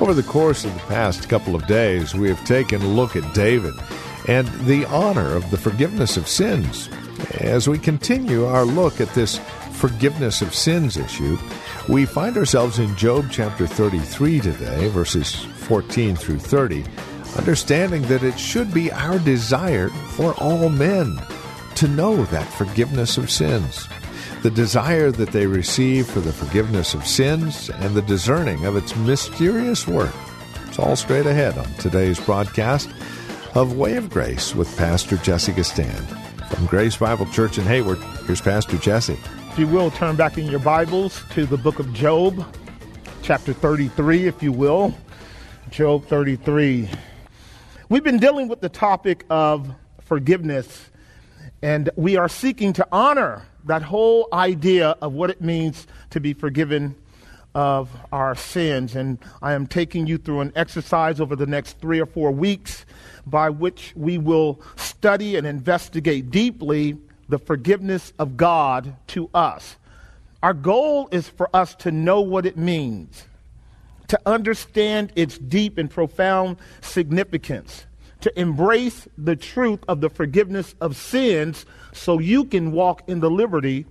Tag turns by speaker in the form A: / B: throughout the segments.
A: Over the course of the past couple of days, we have taken a look at David and the honor of the forgiveness of sins. As we continue our look at this forgiveness of sins issue, we find ourselves in Job chapter 33 today, verses 14 through 30, understanding that it should be our desire for all men to know that forgiveness of sins. The desire that they receive for the forgiveness of sins and the discerning of its mysterious work. It's all straight ahead on today's broadcast of Way of Grace with Pastor Jesse Gistand. From Grace Bible Church in Hayward, here's Pastor Jesse.
B: If you will, turn back in your Bibles to the book of Job, chapter 33, if you will. Job 33. We've been dealing with the topic of forgiveness, and we are seeking to honor that whole idea of what it means to be forgiven of our sins. And I am taking you through an exercise over the next three or four weeks by which we will study and investigate deeply the forgiveness of God to us. Our goal is for us to know what it means, to understand its deep and profound significance, to embrace the truth of the forgiveness of sins so you can walk in the liberty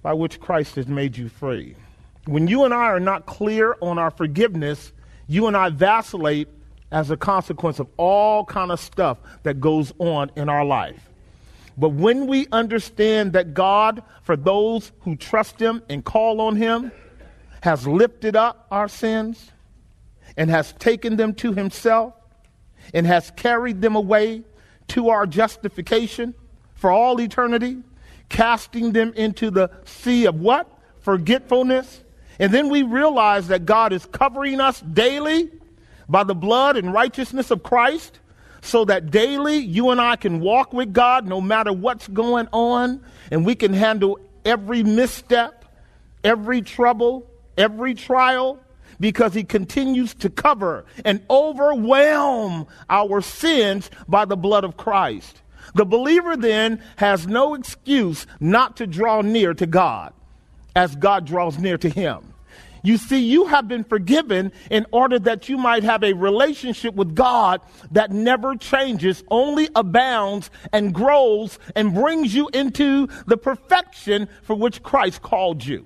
B: by which Christ has made you free. When you and I are not clear on our forgiveness, you and I vacillate as a consequence of all kind of stuff that goes on in our life. But when we understand that God, for those who trust Him and call on Him, has lifted up our sins and has taken them to Himself and has carried them away to our justification for all eternity, casting them into the sea of what? Forgetfulness. And then we realize that God is covering us daily by the blood and righteousness of Christ so that daily you and I can walk with God no matter what's going on, and we can handle every misstep, every trouble, every trial, because He continues to cover and overwhelm our sins by the blood of Christ. The believer then has no excuse not to draw near to God as God draws near to him. You see, you have been forgiven in order that you might have a relationship with God that never changes, only abounds and grows and brings you into the perfection for which Christ called you.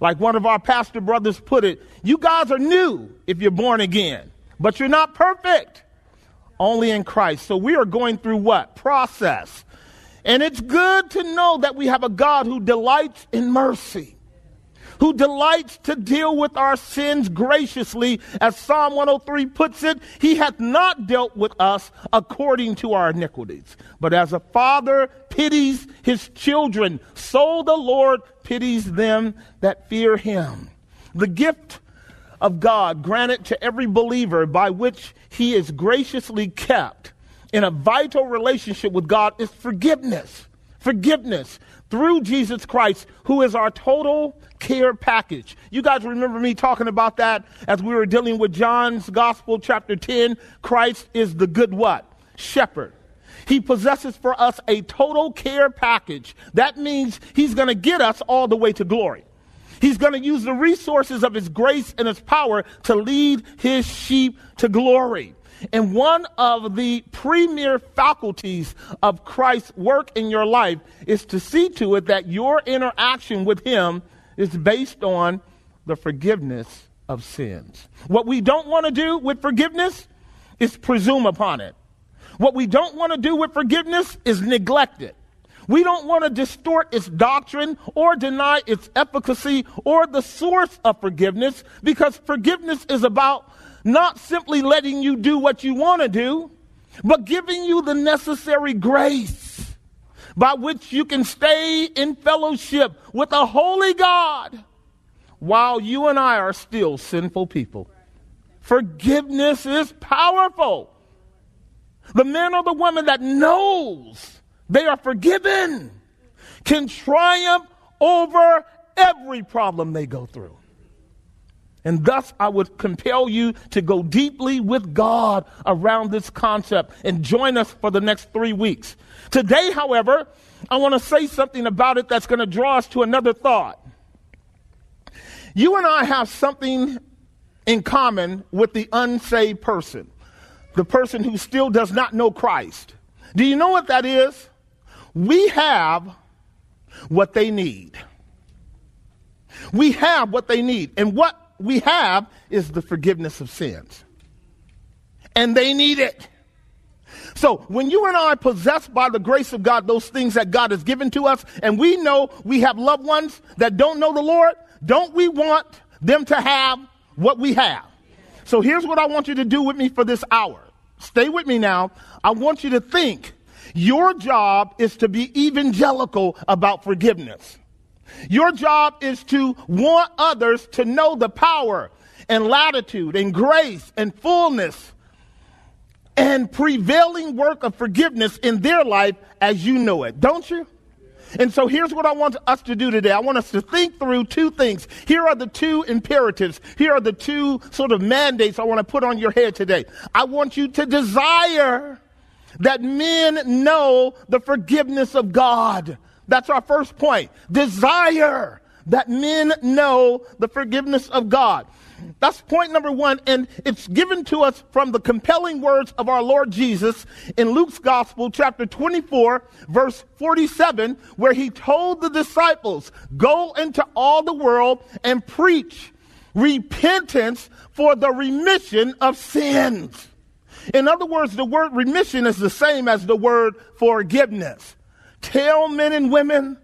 B: Like one of our pastor brothers put it, you guys are new if you're born again, but you're not perfect. Only in Christ. So we are going through what? Process. And it's good to know that we have a God who delights in mercy who delights to deal with our sins graciously. As Psalm 103 puts it, he hath not dealt with us according to our iniquities. But as a father pities his children, so the Lord pities them that fear him. The gift of God granted to every believer by which he is graciously kept in a vital relationship with God is forgiveness. Forgiveness through Jesus Christ, who is our total care package. You guys remember me talking about that as we were dealing with John's Gospel, chapter 10. Christ is the good what? Shepherd. He possesses for us a total care package. That means he's going to get us all the way to glory. He's going to use the resources of his grace and his power to lead his sheep to glory. And one of the premier faculties of Christ's work in your life is to see to it that your interaction with him is based on the forgiveness of sins. What we don't want to do with forgiveness is presume upon it. What we don't want to do with forgiveness is neglect it. We don't want to distort its doctrine or deny its efficacy or the source of forgiveness because forgiveness is about not simply letting you do what you want to do, but giving you the necessary grace by which you can stay in fellowship with a holy God while you and I are still sinful people. Forgiveness is powerful. The man or the woman that knows they are forgiven can triumph over every problem they go through. And thus, I would compel you to go deeply with God around this concept and join us for the next three weeks. Today, however, I want to say something about it that's going to draw us to another thought. You and I have something in common with the unsaved person, the person who still does not know Christ. Do you know what that is? We have what they need. We have what they need. And what we have is the forgiveness of sins. And they need it. So when you and I are possessed by the grace of God those things that God has given to us, and we know we have loved ones that don't know the Lord, don't we want them to have what we have? So here's what I want you to do with me for this hour. Stay with me now. I want you to think your job is to be evangelical about forgiveness. Your job is to want others to know the power and latitude and grace and fullness and prevailing work of forgiveness in their life as you know it, don't you? And so here's what I want us to do today. I want us to think through two things. Here are the two imperatives. Here are the two sort of mandates I want to put on your head today. I want you to desire that men know the forgiveness of God. That's our first point. Desire that men know the forgiveness of God. That's point number one, and it's given to us from the compelling words of our Lord Jesus in Luke's Gospel, chapter 24, verse 47, where he told the disciples, Go into all the world and preach repentance for the remission of sins. In other words, the word remission is the same as the word forgiveness. Tell men and women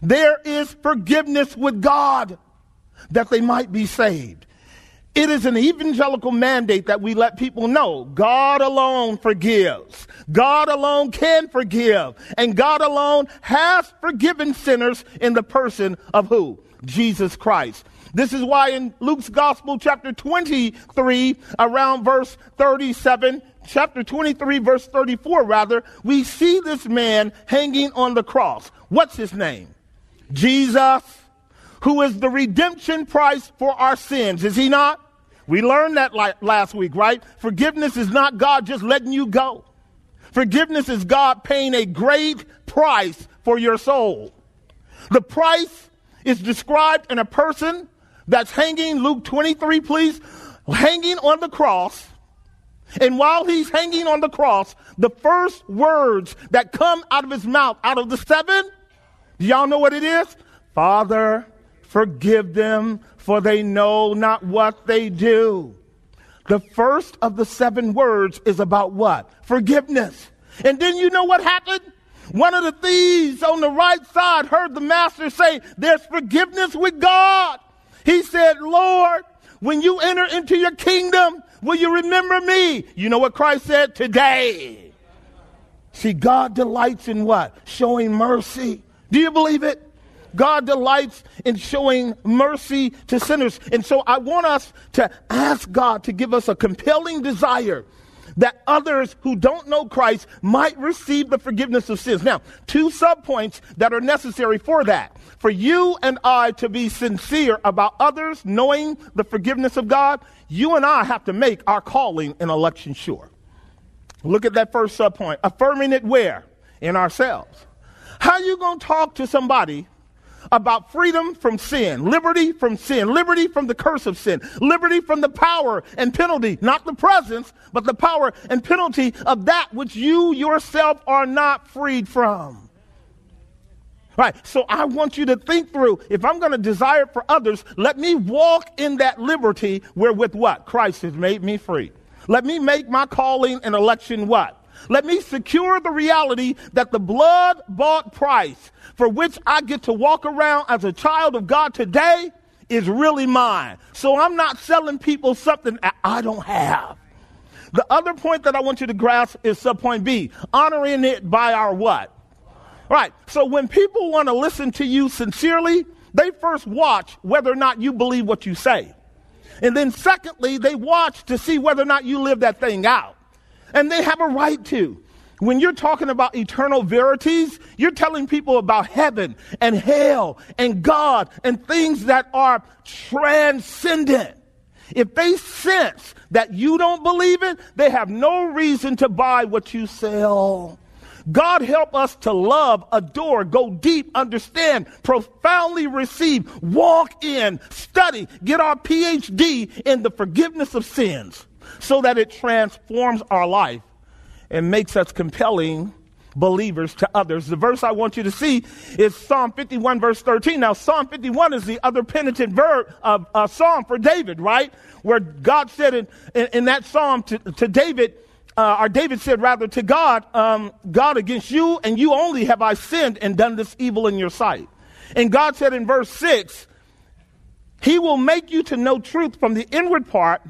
B: there is forgiveness with God that they might be saved. It is an evangelical mandate that we let people know God alone forgives. God alone can forgive. And God alone has forgiven sinners in the person of who? Jesus Christ. This is why in Luke's Gospel, chapter 23, around verse 37, chapter 23, verse 34, rather, we see this man hanging on the cross. What's his name? Jesus, who is the redemption price for our sins. Is he not? We learned that last week, right? Forgiveness is not God just letting you go. Forgiveness is God paying a great price for your soul. The price is described in a person that's hanging, Luke 23, please, hanging on the cross. And while he's hanging on the cross, the first words that come out of his mouth, out of the seven, do y'all know what it is? Father, forgive them, for they know not what they do. The first of the seven words is about what? Forgiveness. And then you know what happened? One of the thieves on the right side heard the master say, There's forgiveness with God. He said, Lord, when you enter into your kingdom, will you remember me? You know what Christ said? Today. See, God delights in what? Showing mercy. Do you believe it? God delights in showing mercy to sinners. And so I want us to ask God to give us a compelling desire that others who don't know Christ might receive the forgiveness of sins. Now, two subpoints that are necessary for that. For you and I to be sincere about others knowing the forgiveness of God, you and I have to make our calling and election sure. Look at that first subpoint. Affirming it where? In ourselves. How you going to talk to somebody about freedom from sin, liberty from sin, liberty from the curse of sin, liberty from the power and penalty, not the presence, but the power and penalty of that which you yourself are not freed from. Right. So I want you to think through if I'm going to desire for others, let me walk in that liberty wherewith what? Christ has made me free. Let me make my calling and election what? Let me secure the reality that the blood bought price for which I get to walk around as a child of God today is really mine. So I'm not selling people something I don't have. The other point that I want you to grasp is subpoint B, honoring it by our what? Right. So when people want to listen to you sincerely, they first watch whether or not you believe what you say. And then secondly, they watch to see whether or not you live that thing out. And they have a right to. When you're talking about eternal verities, you're telling people about heaven and hell and God and things that are transcendent. If they sense that you don't believe it, they have no reason to buy what you sell. God help us to love, adore, go deep, understand, profoundly receive, walk in, study, get our PhD in the forgiveness of sins so that it transforms our life and makes us compelling believers to others. The verse I want you to see is Psalm 51, verse 13. Now, Psalm 51 is the other penitent verb of uh, psalm for David, right? Where God said in, in, in that psalm to, to David, uh, or David said rather to God, um, God against you and you only have I sinned and done this evil in your sight. And God said in verse 6, He will make you to know truth from the inward part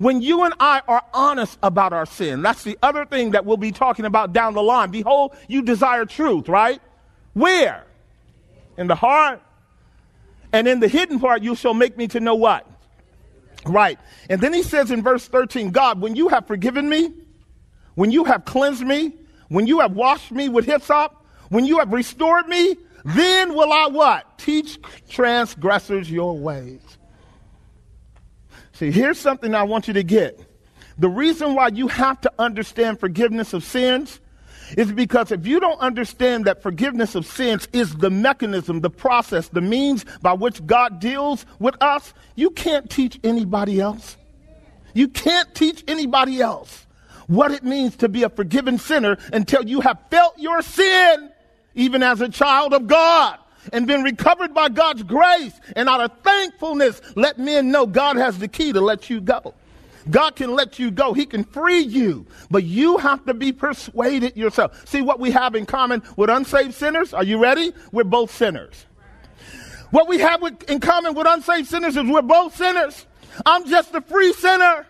B: when you and I are honest about our sin. That's the other thing that we'll be talking about down the line. Behold, you desire truth, right? Where? In the heart. And in the hidden part, you shall make me to know what? Right. And then he says in verse 13, God, when you have forgiven me, when you have cleansed me, when you have washed me with hyssop, when you have restored me, then will I what? Teach transgressors your ways. See, here's something I want you to get. The reason why you have to understand forgiveness of sins is because if you don't understand that forgiveness of sins is the mechanism, the process, the means by which God deals with us, you can't teach anybody else. You can't teach anybody else what it means to be a forgiven sinner until you have felt your sin, even as a child of God, and been recovered by God's grace. And out of thankfulness, let men know God has the key to let you go. God can let you go. He can free you. But you have to be persuaded yourself. See what we have in common with unsaved sinners? Are you ready? We're both sinners. What we have with, in common with unsaved sinners is we're both sinners. I'm just a free sinner.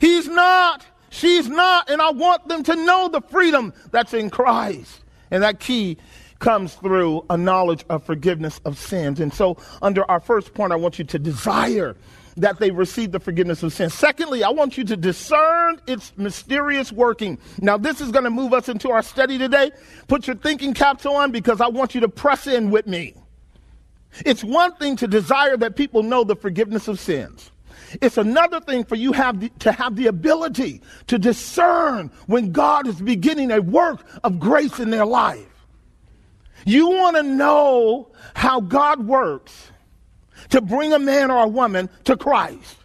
B: He's not. She's not. And I want them to know the freedom that's in Christ. And that key comes through a knowledge of forgiveness of sins. And so, under our first point, I want you to desire that they receive the forgiveness of sins. Secondly, I want you to discern its mysterious working. Now, this is going to move us into our study today. Put your thinking caps on because I want you to press in with me. It's one thing to desire that people know the forgiveness of sins. It's another thing for you have the, to have the ability to discern when God is beginning a work of grace in their life. You want to know how God works to bring a man or a woman to Christ.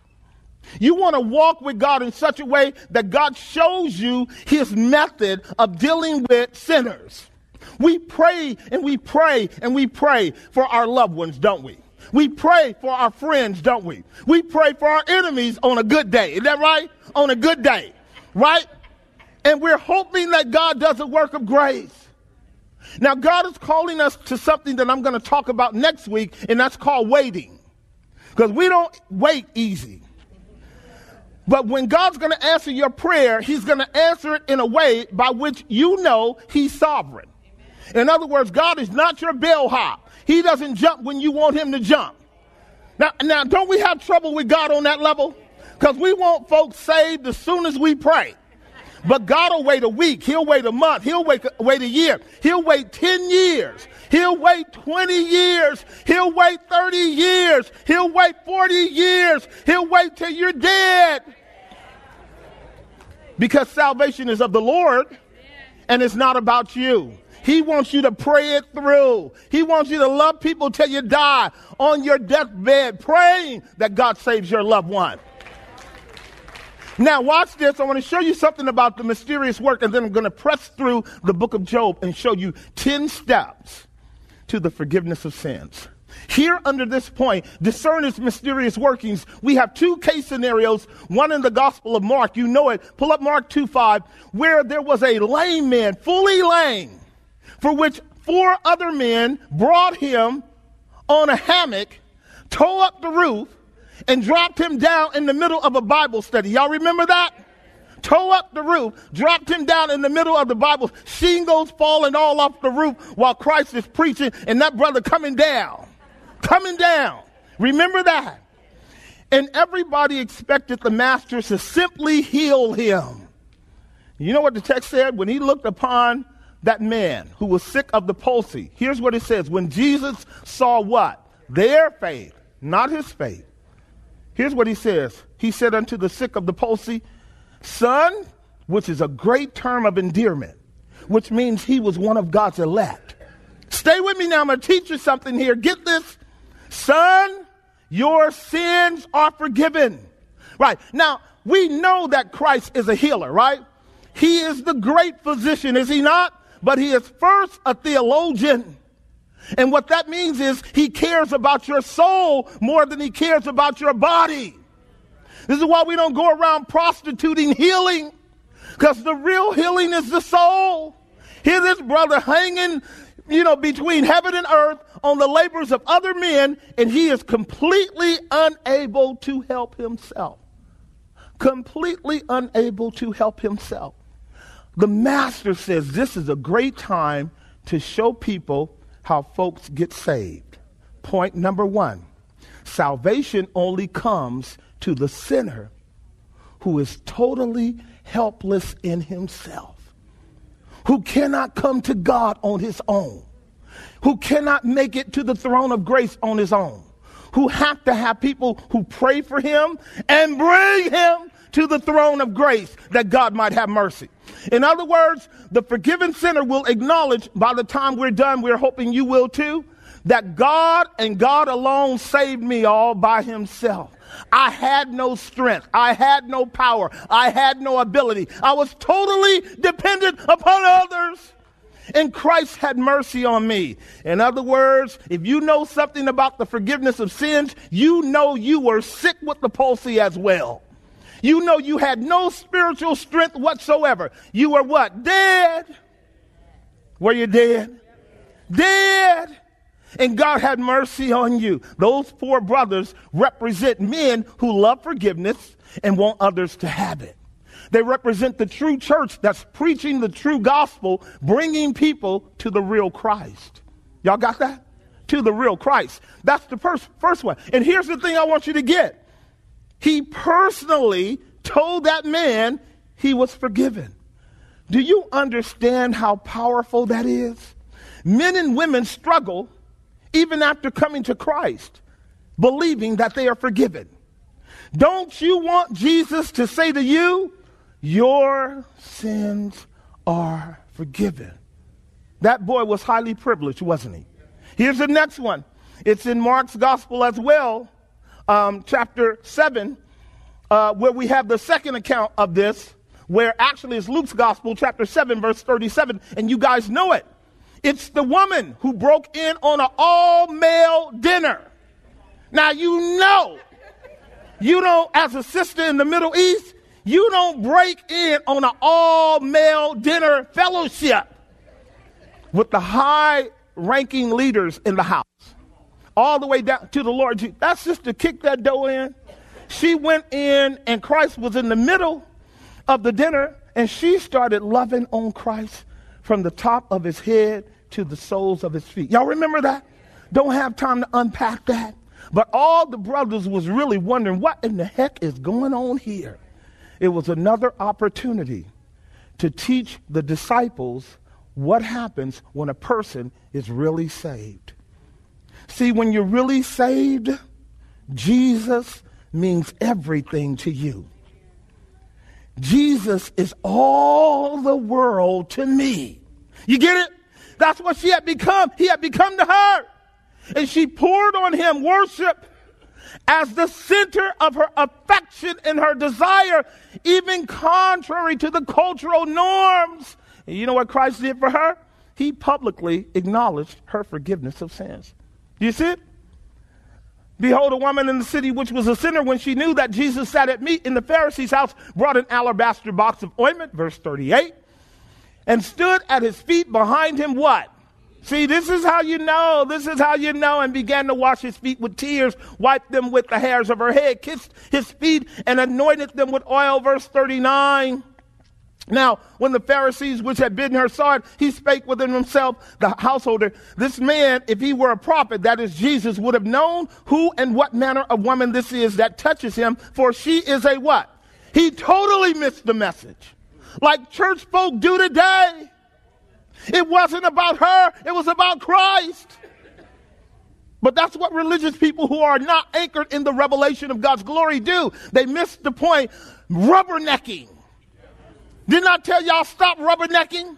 B: You want to walk with God in such a way that God shows you his method of dealing with sinners. We pray and we pray and we pray for our loved ones, don't we? We pray for our friends, don't we? We pray for our enemies on a good day. Is that right? On a good day, right? And we're hoping that God does a work of grace. Now, God is calling us to something that I'm going to talk about next week, and that's called waiting. Because we don't wait easy. But when God's going to answer your prayer, He's going to answer it in a way by which you know He's sovereign. In other words, God is not your bellhop. He doesn't jump when you want Him to jump. Now, now don't we have trouble with God on that level? Because we want folks saved as soon as we pray. But God will wait a week. He'll wait a month. He'll wait, wait a year. He'll wait 10 years. He'll wait 20 years. He'll wait 30 years. He'll wait 40 years. He'll wait till you're dead. Because salvation is of the Lord and it's not about you. He wants you to pray it through. He wants you to love people till you die on your deathbed, praying that God saves your loved one. Now, watch this. I want to show you something about the mysterious work, and then I'm going to press through the book of Job and show you 10 steps to the forgiveness of sins. Here, under this point, discern its mysterious workings. We have two case scenarios, one in the Gospel of Mark, you know it. Pull up Mark 2 5, where there was a lame man, fully lame, for which four other men brought him on a hammock, tore up the roof, and dropped him down in the middle of a Bible study. Y'all remember that? Tow up the roof, dropped him down in the middle of the Bible, shingles falling all off the roof while Christ is preaching, and that brother coming down. Coming down. Remember that. And everybody expected the master to simply heal him. You know what the text said? When he looked upon that man who was sick of the palsy, here's what it says. When Jesus saw what? Their faith, not his faith. Here's what he says. He said unto the sick of the palsy, Son, which is a great term of endearment, which means he was one of God's elect. Stay with me now. I'm going to teach you something here. Get this. Son, your sins are forgiven. Right. Now, we know that Christ is a healer, right? He is the great physician, is he not? But he is first a theologian. And what that means is he cares about your soul more than he cares about your body. This is why we don't go around prostituting healing, because the real healing is the soul. Hear this brother hanging, you know, between heaven and earth on the labors of other men, and he is completely unable to help himself. Completely unable to help himself. The master says this is a great time to show people how folks get saved. Point number one salvation only comes to the sinner who is totally helpless in himself, who cannot come to God on his own, who cannot make it to the throne of grace on his own, who have to have people who pray for him and bring him to the throne of grace that God might have mercy. In other words, the forgiven sinner will acknowledge by the time we're done, we're hoping you will too, that God and God alone saved me all by himself. I had no strength. I had no power. I had no ability. I was totally dependent upon others. And Christ had mercy on me. In other words, if you know something about the forgiveness of sins, you know you were sick with the palsy as well. You know you had no spiritual strength whatsoever. You were what? Dead. Were you dead? Dead and God had mercy on you. Those four brothers represent men who love forgiveness and want others to have it. They represent the true church that's preaching the true gospel, bringing people to the real Christ. Y'all got that? To the real Christ. That's the first, first one. And here's the thing I want you to get. He personally told that man he was forgiven. Do you understand how powerful that is? Men and women struggle even after coming to Christ, believing that they are forgiven. Don't you want Jesus to say to you, Your sins are forgiven? That boy was highly privileged, wasn't he? Here's the next one. It's in Mark's gospel as well, um, chapter 7, uh, where we have the second account of this, where actually it's Luke's gospel, chapter 7, verse 37, and you guys know it. It's the woman who broke in on an all male dinner. Now, you know, you don't, as a sister in the Middle East, you don't break in on an all male dinner fellowship with the high ranking leaders in the house, all the way down to the Lord. That sister kicked that door in. She went in, and Christ was in the middle of the dinner, and she started loving on Christ from the top of his head to the soles of his feet. Y'all remember that? Don't have time to unpack that. But all the brothers was really wondering what in the heck is going on here. It was another opportunity to teach the disciples what happens when a person is really saved. See, when you're really saved, Jesus means everything to you. Jesus is all the world to me. You get it? That's what she had become. He had become to her. And she poured on him worship as the center of her affection and her desire, even contrary to the cultural norms. And you know what Christ did for her? He publicly acknowledged her forgiveness of sins. Do you see it? Behold, a woman in the city which was a sinner, when she knew that Jesus sat at meat in the Pharisee's house, brought an alabaster box of ointment, verse 38, and stood at his feet behind him. What? See, this is how you know. This is how you know. And began to wash his feet with tears, wiped them with the hairs of her head, kissed his feet, and anointed them with oil. Verse 39. Now, when the Pharisees which had bidden her saw it, he spake within himself, the householder, this man, if he were a prophet, that is Jesus, would have known who and what manner of woman this is that touches him, for she is a what? He totally missed the message. Like church folk do today. It wasn't about her, it was about Christ. But that's what religious people who are not anchored in the revelation of God's glory do. They miss the point, rubbernecking. Didn't I tell y'all stop rubbernecking?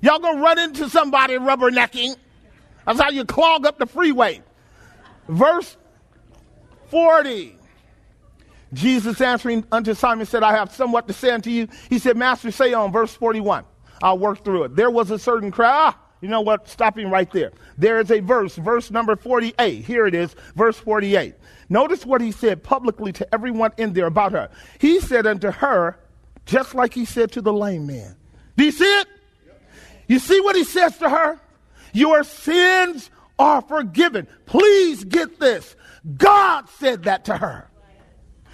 B: Y'all gonna run into somebody rubbernecking. That's how you clog up the freeway. Verse 40. Jesus answering unto Simon said, I have somewhat to say unto you. He said, Master, say on, verse 41. I'll work through it. There was a certain crowd. Ah, you know what? Stopping right there. There is a verse, verse number 48. Here it is, verse 48. Notice what he said publicly to everyone in there about her. He said unto her, just like he said to the lame man. Do you see it? You see what he says to her? Your sins are forgiven. Please get this. God said that to her.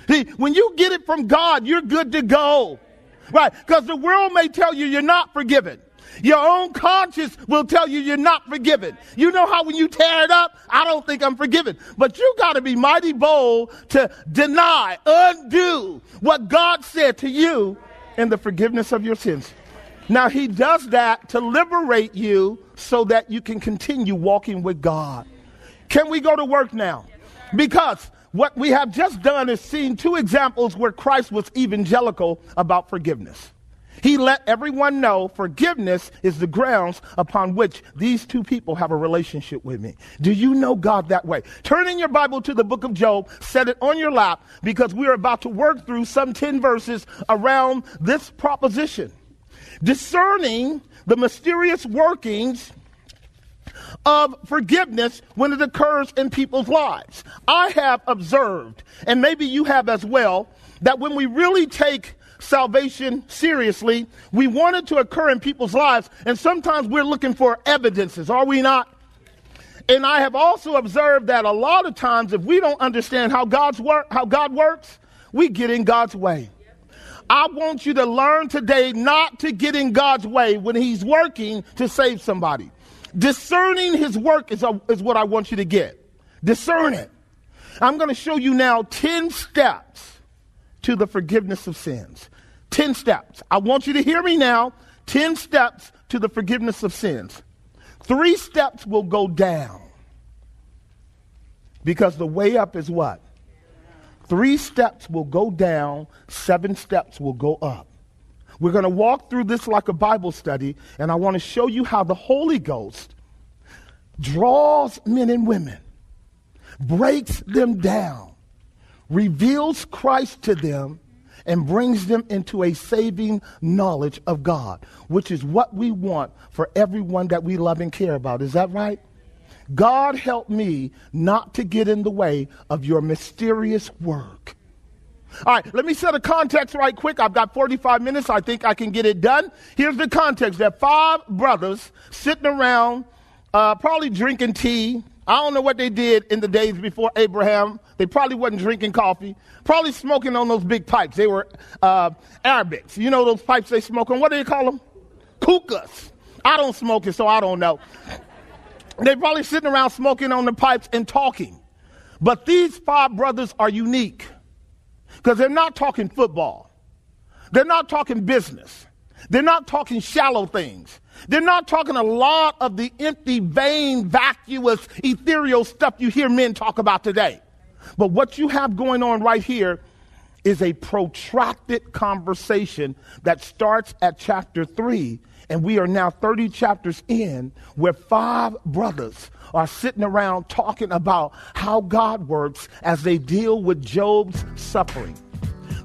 B: See, when you get it from God, you're good to go. Right? Because the world may tell you you're not forgiven. Your own conscience will tell you you're not forgiven. You know how when you tear it up, I don't think I'm forgiven. But you got to be mighty bold to deny, undo what God said to you in the forgiveness of your sins. Now, He does that to liberate you so that you can continue walking with God. Can we go to work now? Because what we have just done is seen two examples where Christ was evangelical about forgiveness. He let everyone know forgiveness is the grounds upon which these two people have a relationship with me. Do you know God that way? Turn in your Bible to the book of Job, set it on your lap, because we're about to work through some 10 verses around this proposition. Discerning the mysterious workings of forgiveness when it occurs in people's lives. I have observed, and maybe you have as well, that when we really take salvation seriously, we want it to occur in people's lives, and sometimes we're looking for evidences, are we not? And I have also observed that a lot of times, if we don't understand how God's work, how God works, we get in God's way. I want you to learn today not to get in God's way when He's working to save somebody. Discerning his work is, a, is what I want you to get. Discern it. I'm going to show you now 10 steps to the forgiveness of sins. 10 steps. I want you to hear me now. 10 steps to the forgiveness of sins. Three steps will go down. Because the way up is what? Three steps will go down, seven steps will go up. We're going to walk through this like a Bible study, and I want to show you how the Holy Ghost draws men and women, breaks them down, reveals Christ to them, and brings them into a saving knowledge of God, which is what we want for everyone that we love and care about. Is that right? God help me not to get in the way of your mysterious work. All right, let me set a context right quick. I've got 45 minutes. I think I can get it done. Here's the context. There are five brothers sitting around, uh, probably drinking tea. I don't know what they did in the days before Abraham. They probably wasn't drinking coffee. Probably smoking on those big pipes. They were uh, Arabics. You know those pipes they smoke on? What do they call them? Hookahs. I don't smoke it, so I don't know. They're probably sitting around smoking on the pipes and talking. But these five brothers are unique. Because they're not talking football. They're not talking business. They're not talking shallow things. They're not talking a lot of the empty, vain, vacuous, ethereal stuff you hear men talk about today. But what you have going on right here is a protracted conversation that starts at chapter 3 and we are now 30 chapters in where five brothers are sitting around talking about how God works as they deal with Job's suffering.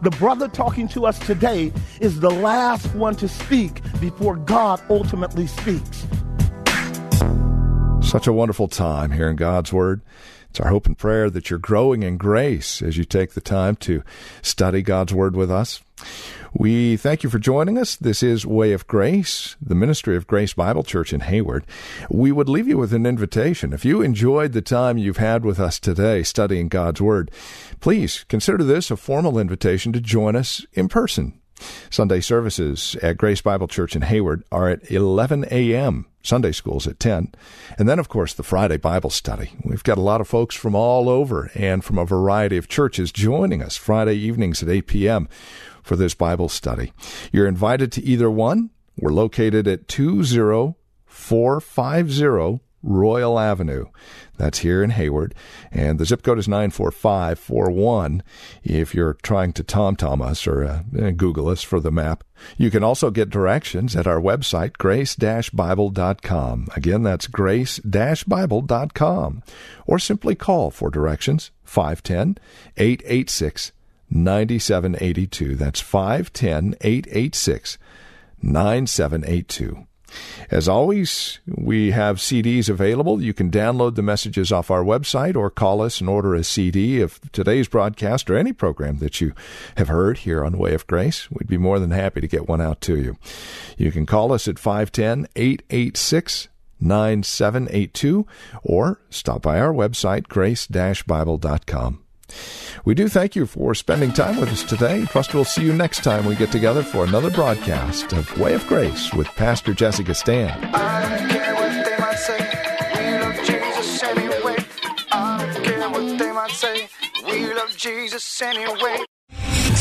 B: The brother talking to us today is the last one to speak before God ultimately speaks.
A: Such a wonderful time here in God's Word. It's our hope and prayer that you're growing in grace as you take the time to study God's Word with us. We thank you for joining us. This is Way of Grace, the ministry of Grace Bible Church in Hayward. We would leave you with an invitation. If you enjoyed the time you've had with us today studying God's Word, please consider this a formal invitation to join us in person Sunday services at Grace Bible Church in Hayward are at 11 a.m. Sunday school's at 10. And then, of course, the Friday Bible study. We've got a lot of folks from all over and from a variety of churches joining us Friday evenings at 8 p.m. for this Bible study. You're invited to either one. We're located at 20450 Royal Avenue. That's here in Hayward. And the zip code is 94541 if you're trying to TomTom us or uh, eh, Google us for the map. You can also get directions at our website, grace-bible.com. Again, that's grace-bible.com. Or simply call for directions, 510-886 9782. That's 510 886 9782. As always, we have CDs available. You can download the messages off our website or call us and order a CD of today's broadcast or any program that you have heard here on Way of Grace. We'd be more than happy to get one out to you. You can call us at 510 886 9782 or stop by our website, grace Bible.com. We do thank you for spending time with us today. Trust we'll see you next time we get together for another broadcast of Way of Grace with Pastor
C: Jessica love Jesus anyway.